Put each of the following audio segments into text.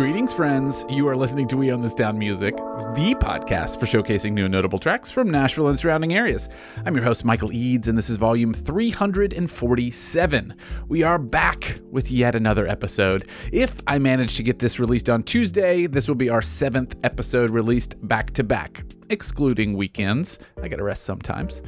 Greetings, friends. You are listening to We Own This Town Music, the podcast for showcasing new and notable tracks from Nashville and surrounding areas. I'm your host, Michael Eads, and this is volume 347. We are back with yet another episode. If I manage to get this released on Tuesday, this will be our seventh episode released back to back excluding weekends. I gotta rest sometimes.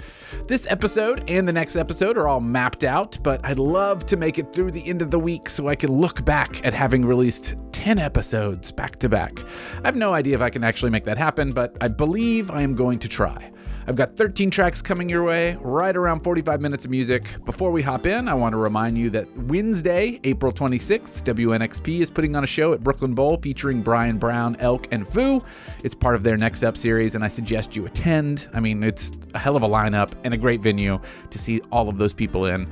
This episode and the next episode are all mapped out, but I'd love to make it through the end of the week so I can look back at having released 10 episodes back to back. I have no idea if I can actually make that happen, but I believe I am going to try. I've got 13 tracks coming your way, right around 45 minutes of music. Before we hop in, I want to remind you that Wednesday, April 26th, WNXP is putting on a show at Brooklyn Bowl featuring Brian Brown, Elk, and Foo. It's part of their Next Up series, and I suggest you attend. I mean, it's a hell of a lineup and a great venue to see all of those people in.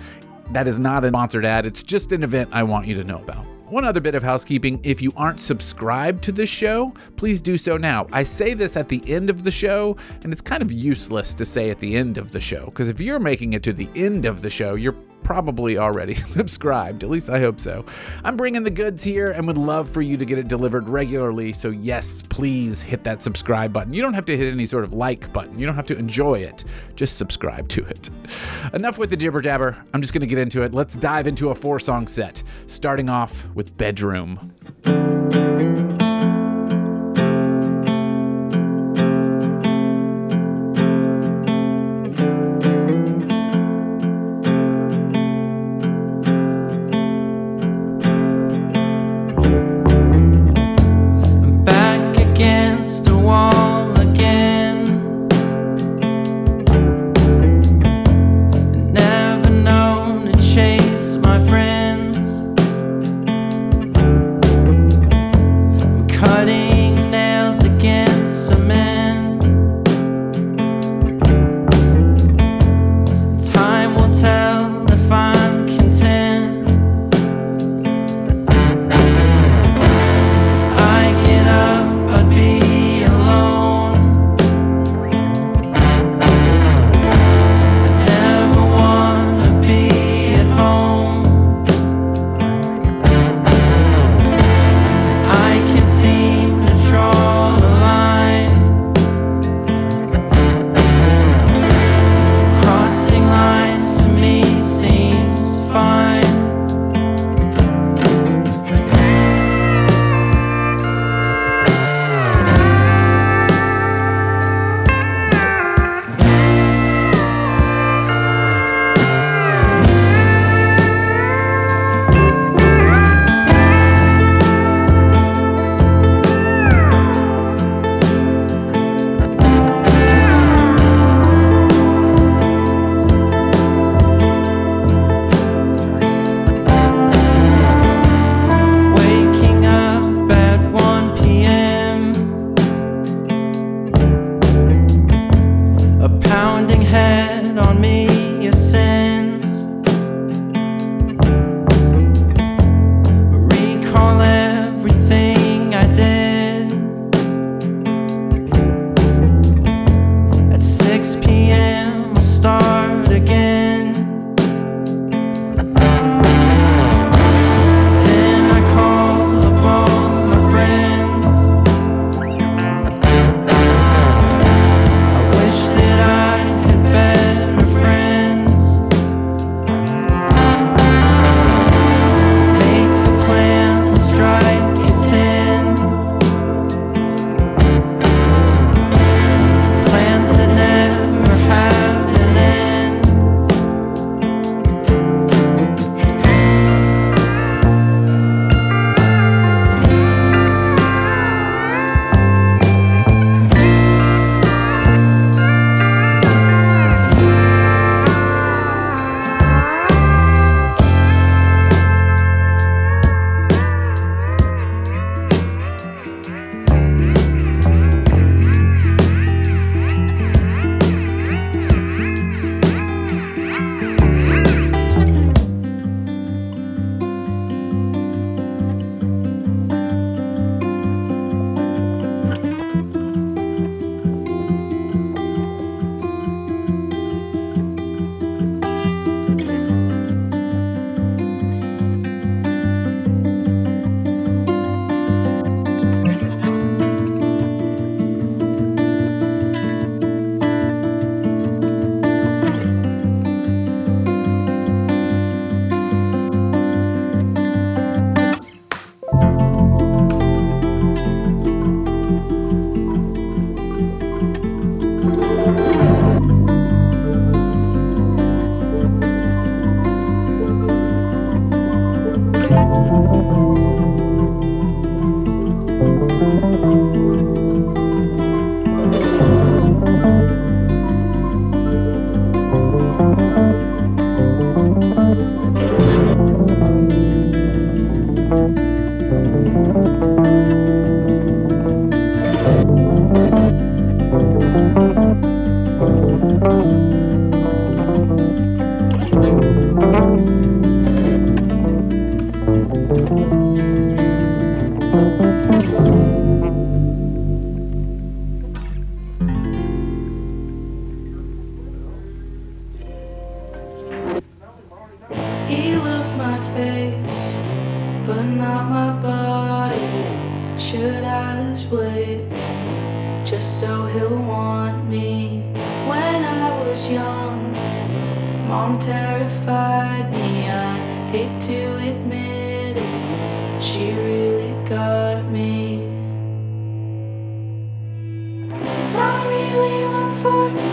That is not a sponsored ad, it's just an event I want you to know about. One other bit of housekeeping if you aren't subscribed to this show, please do so now. I say this at the end of the show, and it's kind of useless to say at the end of the show, because if you're making it to the end of the show, you're probably already subscribed. At least I hope so. I'm bringing the goods here and would love for you to get it delivered regularly. So, yes, please hit that subscribe button. You don't have to hit any sort of like button, you don't have to enjoy it. Just subscribe to it. Enough with the jibber jabber. I'm just going to get into it. Let's dive into a four song set, starting off with Bedroom. terrified me. I hate to admit it. She really got me. Not really one for.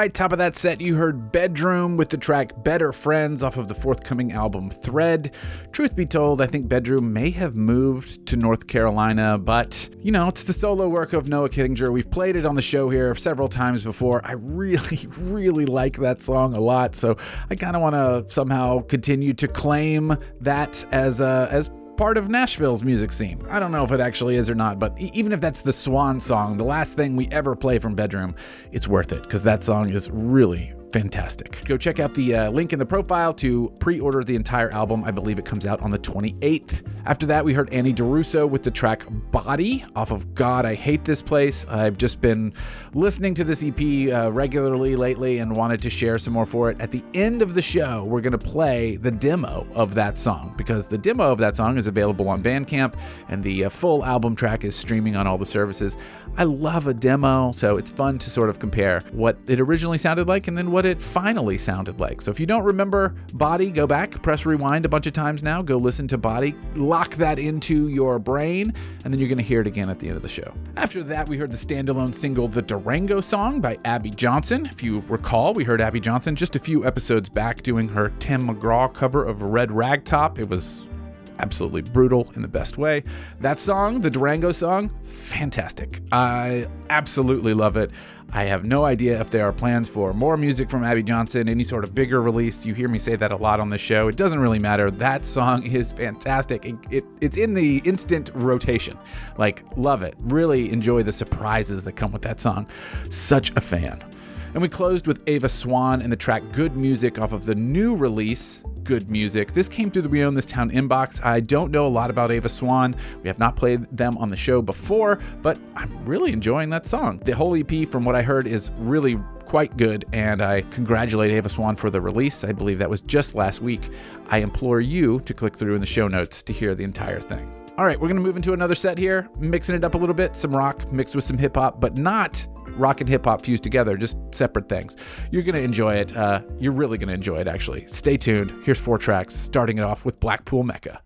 Right, top of that set, you heard Bedroom with the track Better Friends off of the forthcoming album Thread. Truth be told, I think Bedroom may have moved to North Carolina, but you know, it's the solo work of Noah Kittinger. We've played it on the show here several times before. I really, really like that song a lot, so I kind of want to somehow continue to claim that as a, as part of Nashville's music scene. I don't know if it actually is or not, but even if that's the swan song, the last thing we ever play from Bedroom, it's worth it because that song is really fantastic. Go check out the uh, link in the profile to pre order the entire album. I believe it comes out on the 28th. After that, we heard Annie DiRusso with the track Body off of God, I Hate This Place. I've just been listening to this EP uh, regularly lately and wanted to share some more for it. At the end of the show, we're going to play the demo of that song because the demo of that song is available on Bandcamp and the uh, full album track is streaming on all the services. I love a demo, so it's fun to sort of compare what it originally sounded like and then what it finally sounded like. So if you don't remember Body, go back, press rewind a bunch of times now, go listen to Body, lock that into your brain, and then you're going to hear it again at the end of the show. After that, we heard the standalone single The Durango Song by Abby Johnson. If you recall, we heard Abby Johnson just a few episodes back doing her Tim McGraw cover of Red Ragtop. It was absolutely brutal in the best way. That song, the Durango song, fantastic. I absolutely love it. I have no idea if there are plans for more music from Abby Johnson, any sort of bigger release. You hear me say that a lot on the show. It doesn't really matter. That song is fantastic. It, it, it's in the instant rotation. Like, love it. Really enjoy the surprises that come with that song. Such a fan. And we closed with Ava Swan and the track Good Music off of the new release, Good Music. This came through the We Own This Town inbox. I don't know a lot about Ava Swan. We have not played them on the show before, but I'm really enjoying that song. The whole EP, from what I heard, is really quite good, and I congratulate Ava Swan for the release. I believe that was just last week. I implore you to click through in the show notes to hear the entire thing. All right, we're to move into another set here, mixing it up a little bit. Some rock mixed with some hip hop, but not rock and hip hop fused together, just separate things. You're going to enjoy it. Uh, you're really going to enjoy it, actually. Stay tuned. Here's four tracks, starting it off with Blackpool Mecca.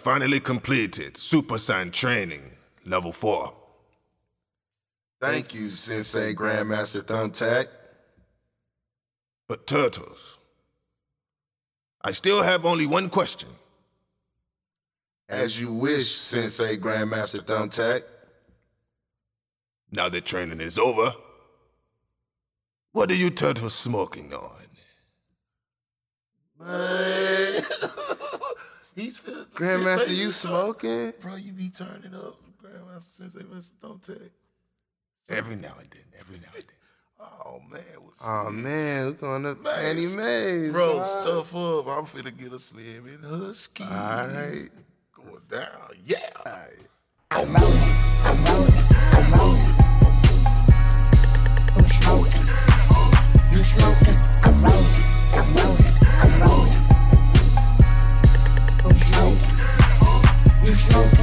Finally completed Super Saiyan training level 4. Thank you, Sensei Grandmaster Thumbtack. But, Turtles, I still have only one question. As you wish, Sensei Grandmaster Thumbtack. Now that training is over, what are you turtles smoking on? Man. He's feel- Grandmaster, Sensei, you so- smoking? Bro, you be turning up. Grandmaster Sensei, Mr. Don't take. Every now and then, every now and then. Oh, man. what- Oh man, we're going to Man, Annie Mae's. Bro, dog. stuff up. I'm finna get a slim and husky. All right. Going down. Yeah. i'm out i'm out i'm out i'm smoking? You smoking? I'm rolling. I'm rolling. Smoking? You smoking?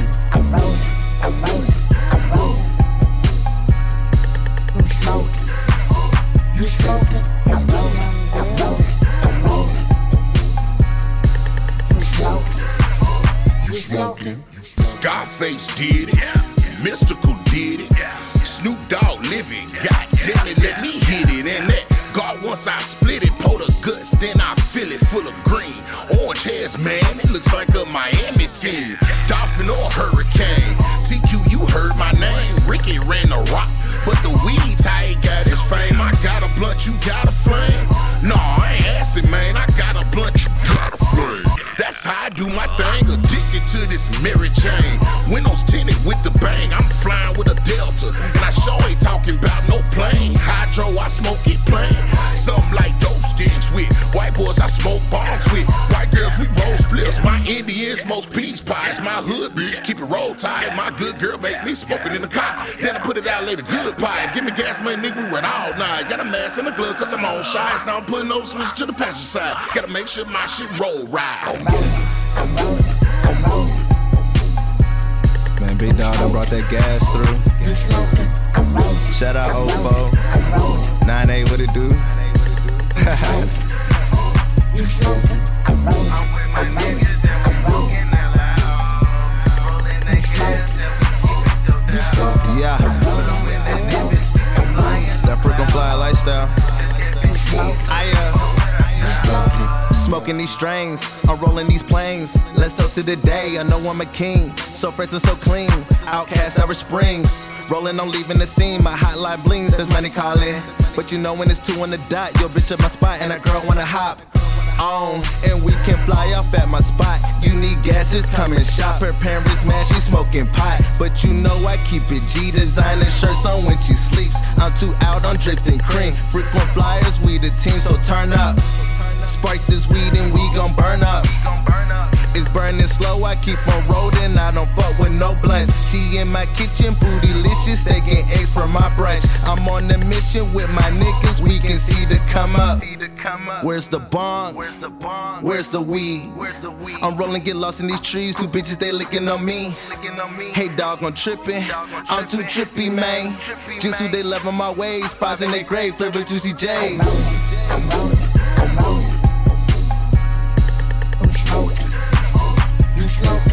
Make sure my shit roll right. Man, Big Dog done brought that gas through. You smoking? I'm. Shout out Ofo. I'm 9-8, what it do? Yeah. That freaking fly lifestyle. Smoking? These strains, I'm rolling these planes. Let's toast to the day. I know I'm a king, so fresh and so clean. OutKast Irish Springs, rolling on leaving the scene. My hot hotline blings, many call it. But you know when it's two on the dot, yo bitch at my spot and a girl wanna hop on, and we can fly off at my spot. You need gas, just come and shop. Her parents mad, she smoking pot, but you know I keep it G designer shirts on when she sleeps. I'm too out on drifting cream. Frequent flyers, we the team, so turn up. Spark this weed and we gon' burn up. It's burning slow, I keep on rolling. I don't fuck with no blunts. She in my kitchen, bootylicious, taking eggs from my brunch. I'm on the mission with my niggas, we can see the come up. Where's the bong? Where's the weed? I'm rolling, get lost in these trees. Two bitches, they licking on me. Hey dog, I'm tripping. I'm too trippy, man. Just who they loving my ways. Spies in their grave, flavor juicy J's. You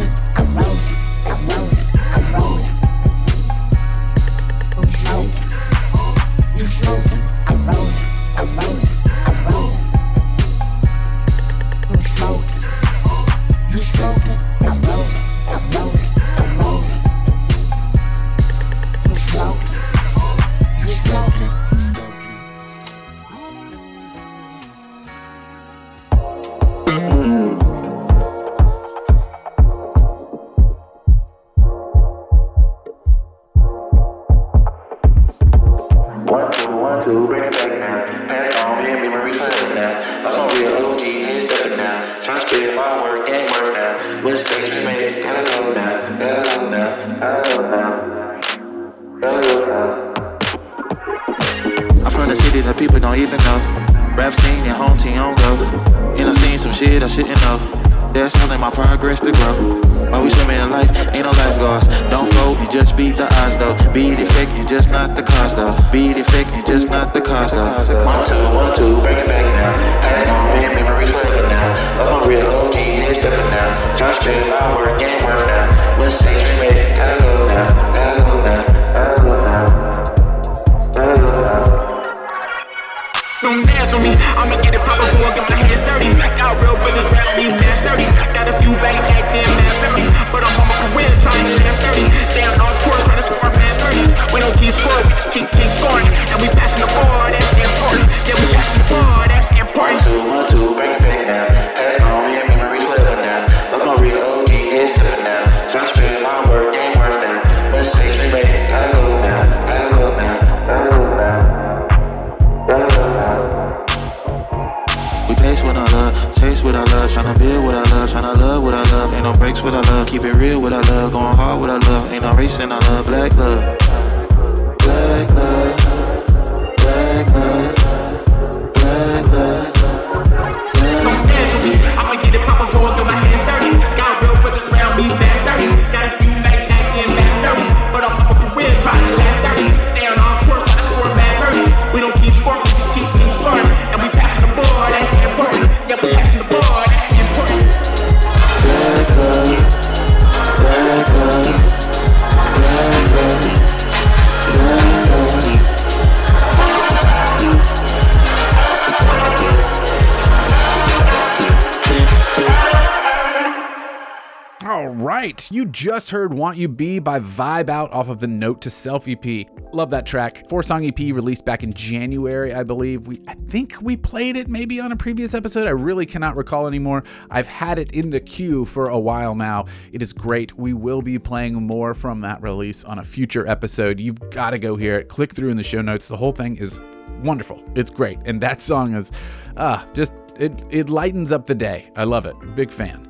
you just heard Want You Be by VibeOut off of the Note to Self EP. Love that track. Four song EP released back in January, I believe. We I think we played it maybe on a previous episode. I really cannot recall anymore. I've had it in the queue for a while now. It is great. We will be playing more from that release on a future episode. You've got to go hear it. Click through in the show notes. The whole thing is wonderful. It's great. And that song is uh just it it lightens up the day. I love it. Big fan.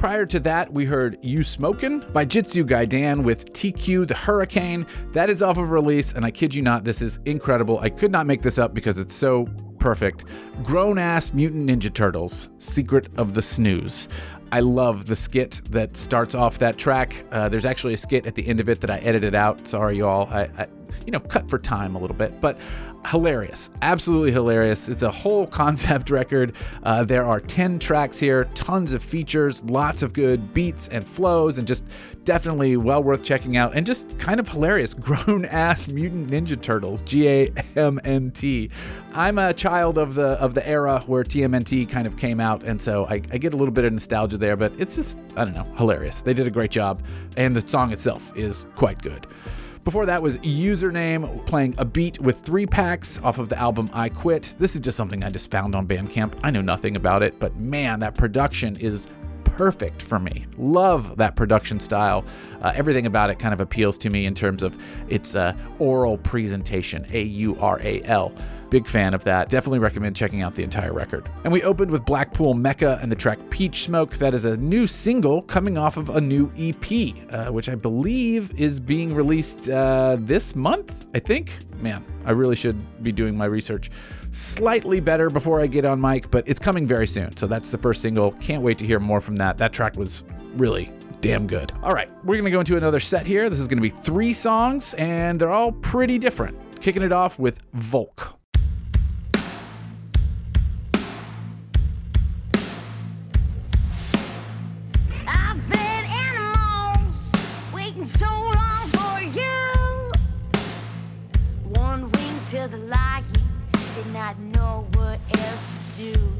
Prior to that, we heard You Smokin' by Jitsu Gaiden with T-Que the Hurricane. That is off of release, and I kid you not, this is incredible. I could not make this up because it's so perfect. Grown ass Mutant Ninja Turtles, Secret of the Snooze. I love the skit that starts off that track. Uh, there's actually a skit at the end of it that I edited out. Sorry, y'all. I, I you know, cut for time a little bit, but hilarious. Absolutely hilarious. It's a whole concept record. Uh, there are 10 tracks here, tons of features, lots of good beats and flows, and just definitely well worth checking out and just kind of hilarious. Grown ass Mutant Ninja Turtles, G A M N T. I'm a child of the of the era where TMNT kind of came out, and so I, I get a little bit of nostalgia there, but it's just, I don't know, hilarious. They did a great job, and the song itself is quite good. Before that was Username playing a beat with three packs off of the album I Quit. This is just something I just found on Bandcamp. I know nothing about it, but man, that production is perfect for me. Love that production style. Uh, everything about it kind of appeals to me in terms of its uh, oral presentation, A U R A L. Big fan of that. Definitely recommend checking out the entire record. And we opened with Blackpool Mecca and the track Peach Smoke. That is a new single coming off of a new EP, uh, which I believe is being released uh, this month, I think. Man, I really should be doing my research slightly better before I get on mic, but it's coming very soon. So that's the first single. Can't wait to hear more from that. That track was really damn good. All right, we're going to go into another set here. This is going to be three songs, and they're all pretty different. Kicking it off with Volk. The light, not know what else to do.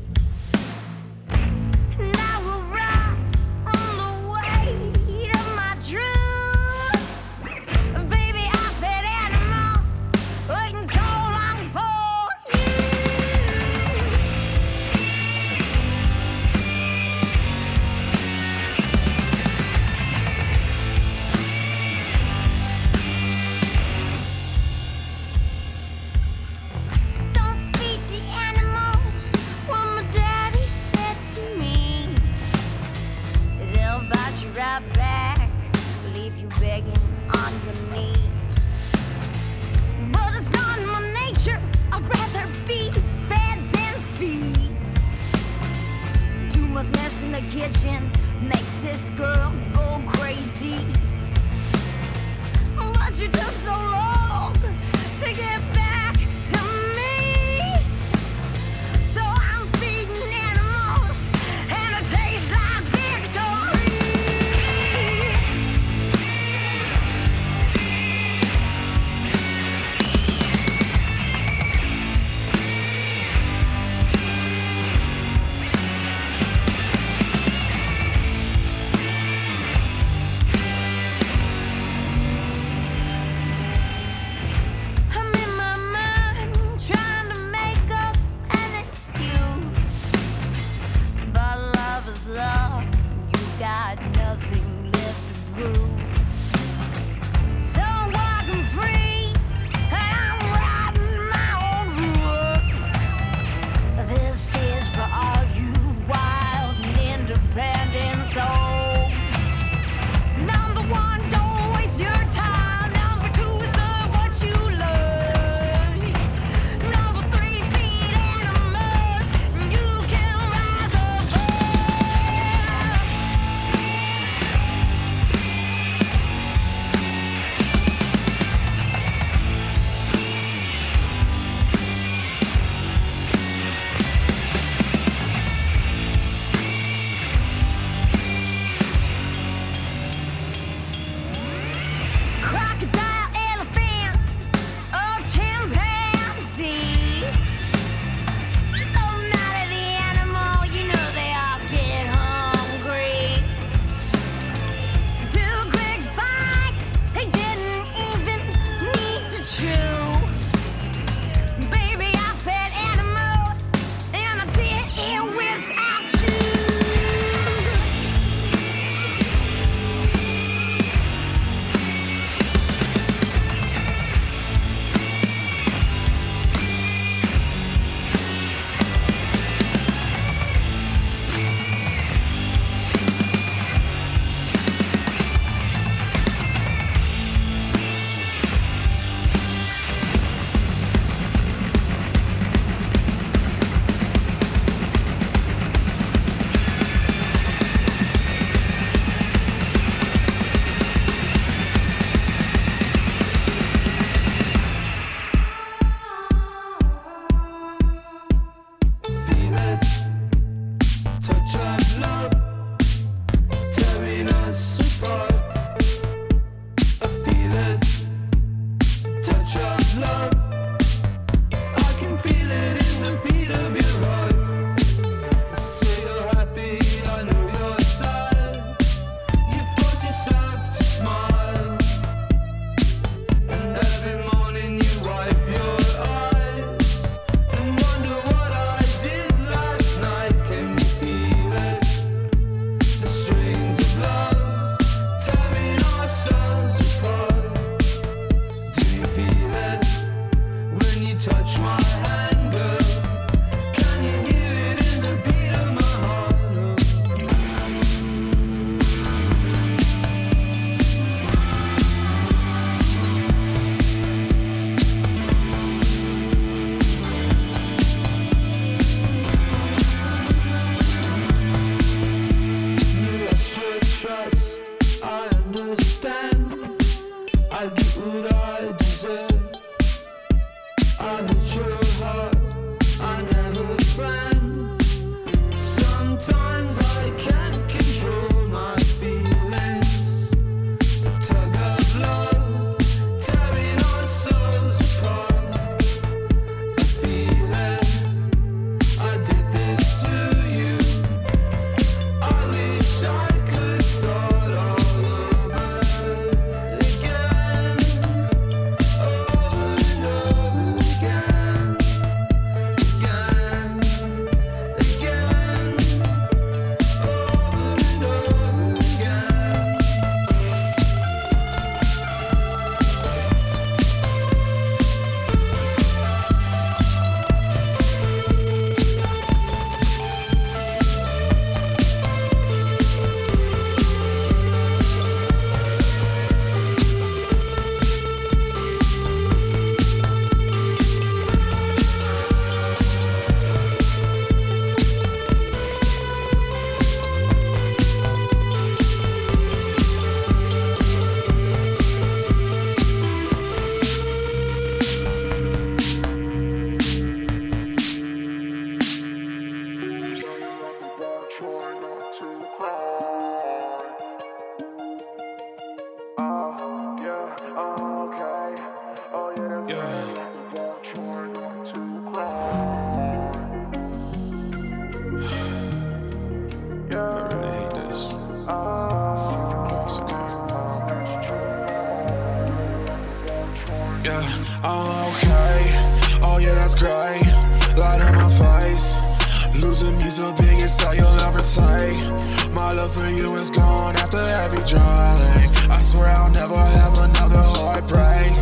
the biggest I you'll ever take. My love for you is gone after every drink. I swear I'll never have another heartbreak.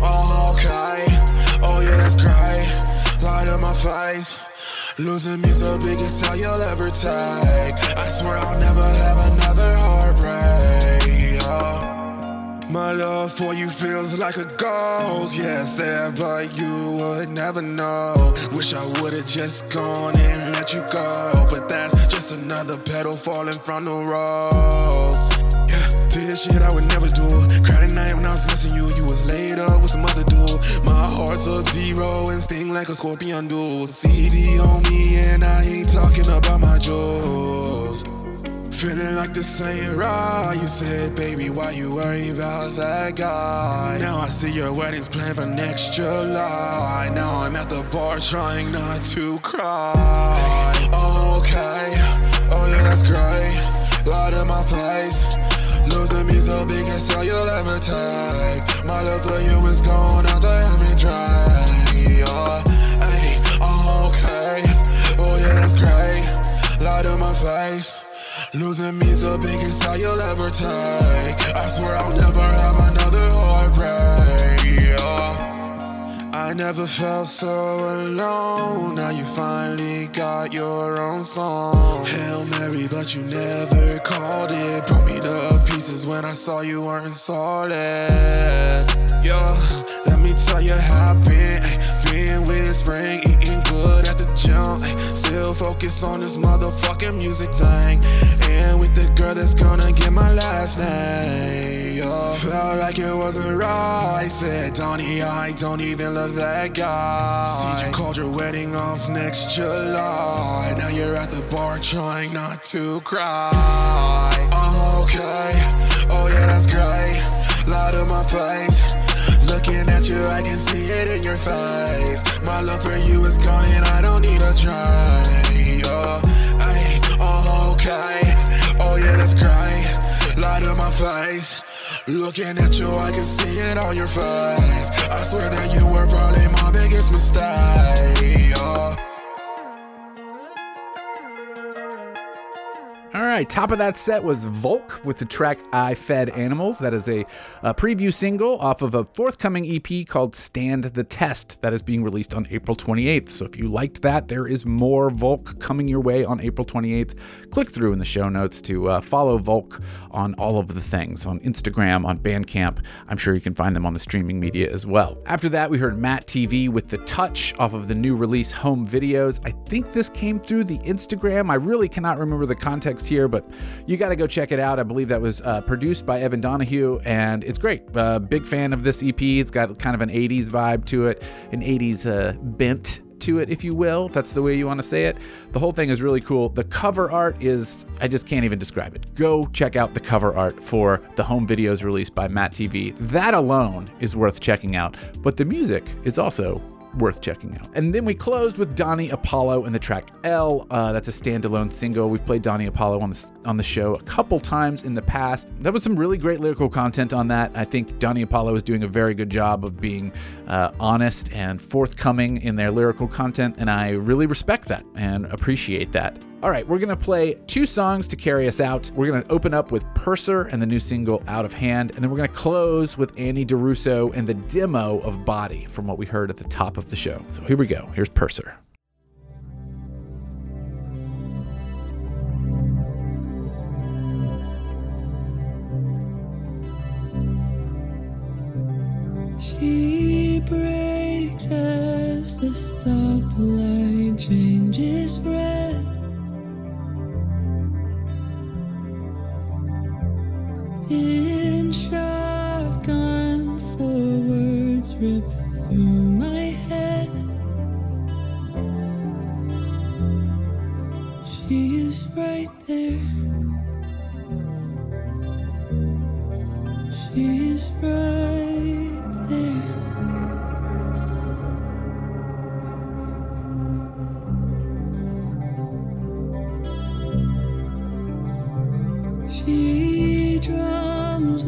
Oh, okay. Oh, yeah, that's great. Light up my face. Losing me's the biggest I you'll ever take. I swear I'll never have another heartbreak. Yeah. My love for you feels like a ghost. Yes, there, but you would never know. Wish I would've just gone and let you go. But that's just another petal falling from the rose. Yeah, did shit I would never do. At night when I was missing you. You was laid up with some other dude. My heart's up zero and sting like a scorpion do. CD on me and I ain't talking about my jewels. Feeling like this ain't right. You said, baby, why you worry about that guy? Now I see your wedding's planned for next July. Now I'm at the bar trying not to cry. Oh, okay. Oh, yeah, that's great. Light in my face. Losing me's the biggest hell you'll ever take. My love for you is gone out the every drain. Yeah. Hey, oh, okay. Oh, yeah, that's great. Light in my face. Losing me's the biggest hell you'll ever take. I swear I'll never have another heartbreak. Yeah. I never felt so alone. Now you finally got your own song. Hail Mary, but you never called it. Brought me to pieces when I saw you weren't solid. Yeah, let me tell you how been. Been with spring, focus on this motherfucking music thing. And with the girl that's gonna get my last name. Yeah. Felt like it wasn't right. Said, Donny, I don't even love that guy. See, you called your wedding off next July. Now you're at the bar trying not to cry. Oh, okay. Oh, yeah, that's great. Light up my face. Looking at you, I can see it in your face. My love for you is gone and I don't need a train. Yeah. Ay, oh, okay. Oh, yeah, that's great. Light up my face. Looking at you, I can see it on your face. I swear that you were probably my biggest mistake. Yeah. All right, top of that set was Volk with the track I Fed Animals. That is a, a preview single off of a forthcoming EP called Stand the Test that is being released on April 28th. So if you liked that, there is more Volk coming your way on April 28th. Click through in the show notes to uh, follow Volk on all of the things on Instagram, on Bandcamp. I'm sure you can find them on the streaming media as well. After that, we heard Matt TV with The Touch off of the new release Home Videos. I think this came through the Instagram. I really cannot remember the context here, but you got to go check it out. I believe that was uh, produced by Evan Donahue, and it's great. Uh, big fan of this EP. It's got kind of an 80s vibe to it, an 80s uh, bent to it, if you will. That's the way you want to say it. The whole thing is really cool. The cover art is, I just can't even describe it. Go check out the cover art for the home videos released by Matt TV. That alone is worth checking out, but the music is also worth checking out. And then we closed with Donny Apollo and the track L. Uh, that's a standalone single. We've played Donny Apollo on the on the show a couple times in the past. That was some really great lyrical content on that. I think Donny Apollo is doing a very good job of being uh, honest and forthcoming in their lyrical content, and I really respect that and appreciate that. All right, we're gonna play two songs to carry us out. We're gonna open up with Purser and the new single Out of Hand, and then we're gonna close with Annie DiRusso and the demo of Body from what we heard at the top of the show. So here we go. Here's Purser. She breaks as the stoplight changes red. In shotgun forwards rip through my head. She is right there. She is right there. She drums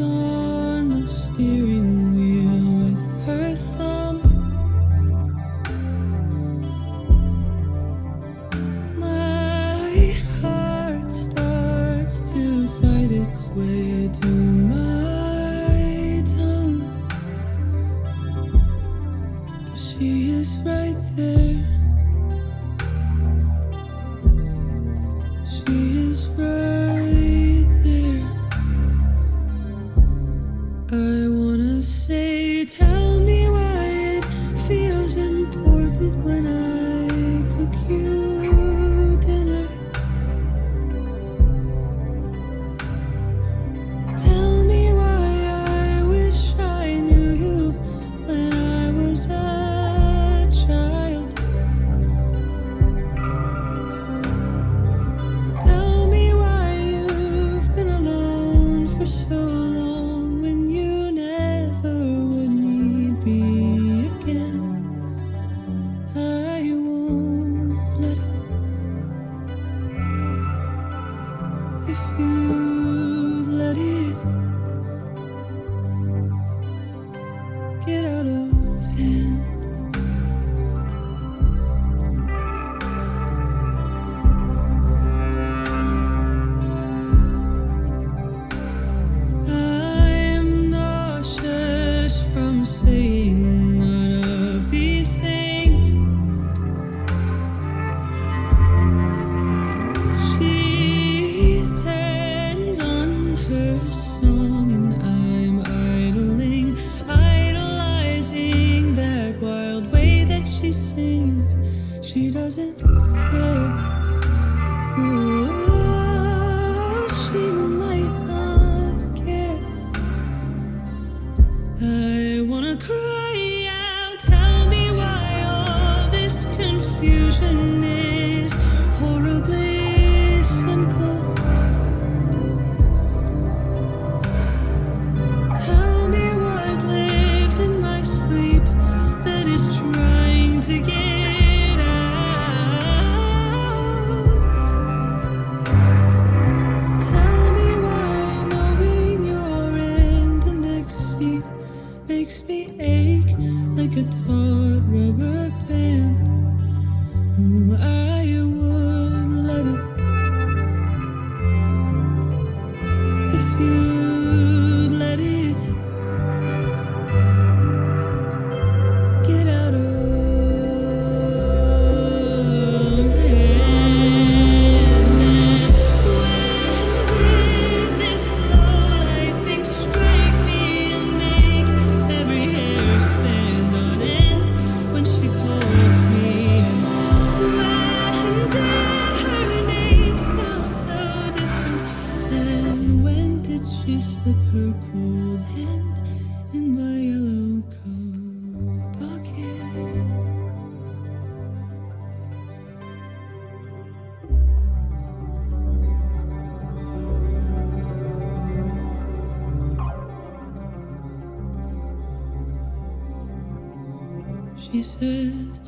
She says,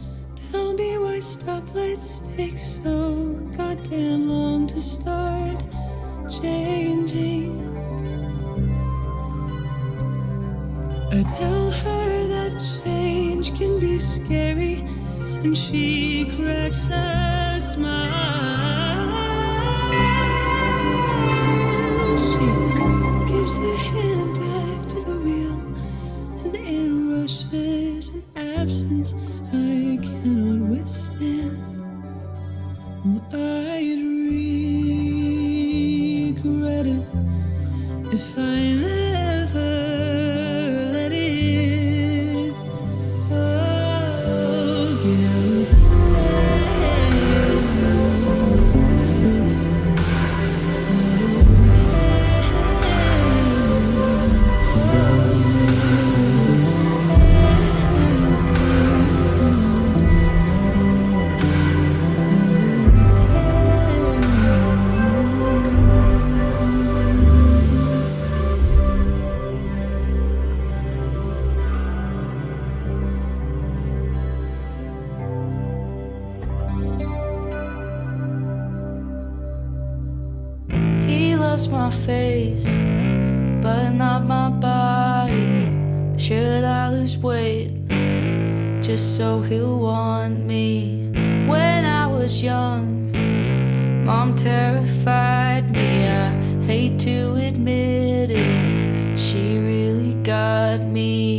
Tell me why stoplights take so goddamn long. Tell her that change can be scary, and she cracks up. my face, but not my body. Should I lose weight just so he'll want me? When I was young, mom terrified me. I hate to admit it, she really got me.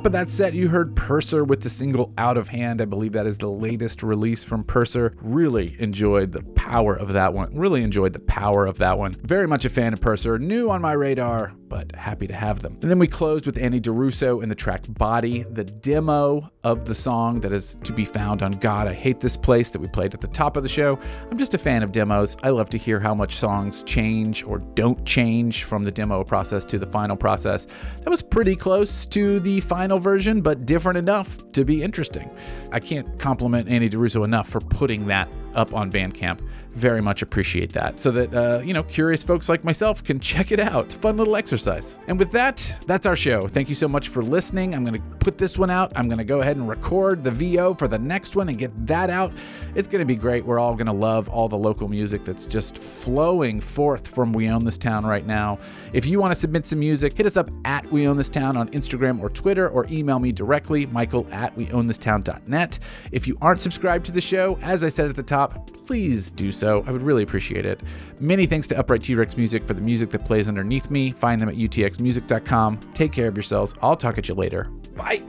Top of that set, you heard Purser with the single Out of Hand. I believe that is the latest release from Purser. Really enjoyed the power of that one. Really enjoyed the power of that one. Very much a fan of Purser. New on my radar, but happy to have them. And then we closed with Annie DiRusso and the track Body, the demo of the song that is to be found on God, I Hate This Place that we played at the top of the show. I'm just a fan of demos. I love to hear how much songs change or don't change from the demo process to the final process. That was pretty close to the final version, but different enough to be interesting. I can't compliment Annie DiRusso enough for putting that up on Bandcamp. Very much appreciate that so that, uh, you know, curious folks like myself can check it out. It's fun little exercise. And with that, that's our show. Thank you so much for listening. I'm going to put this one out. I'm going to go ahead and record the VO for the next one and get that out. It's going to be great. We're all going to love all the local music that's just flowing forth from We Own This Town right now. If you want to submit some music, hit us up at We Own This Town on Instagram or Twitter or email me directly, michael at weownthistown.net. If you aren't subscribed to the show, as I said at the top, please do so. I would really appreciate it. Many thanks to Upright T Rex Music for the music that plays underneath me. Find them at utxmusic.com. Take care of yourselves. I'll talk at you later. Bye.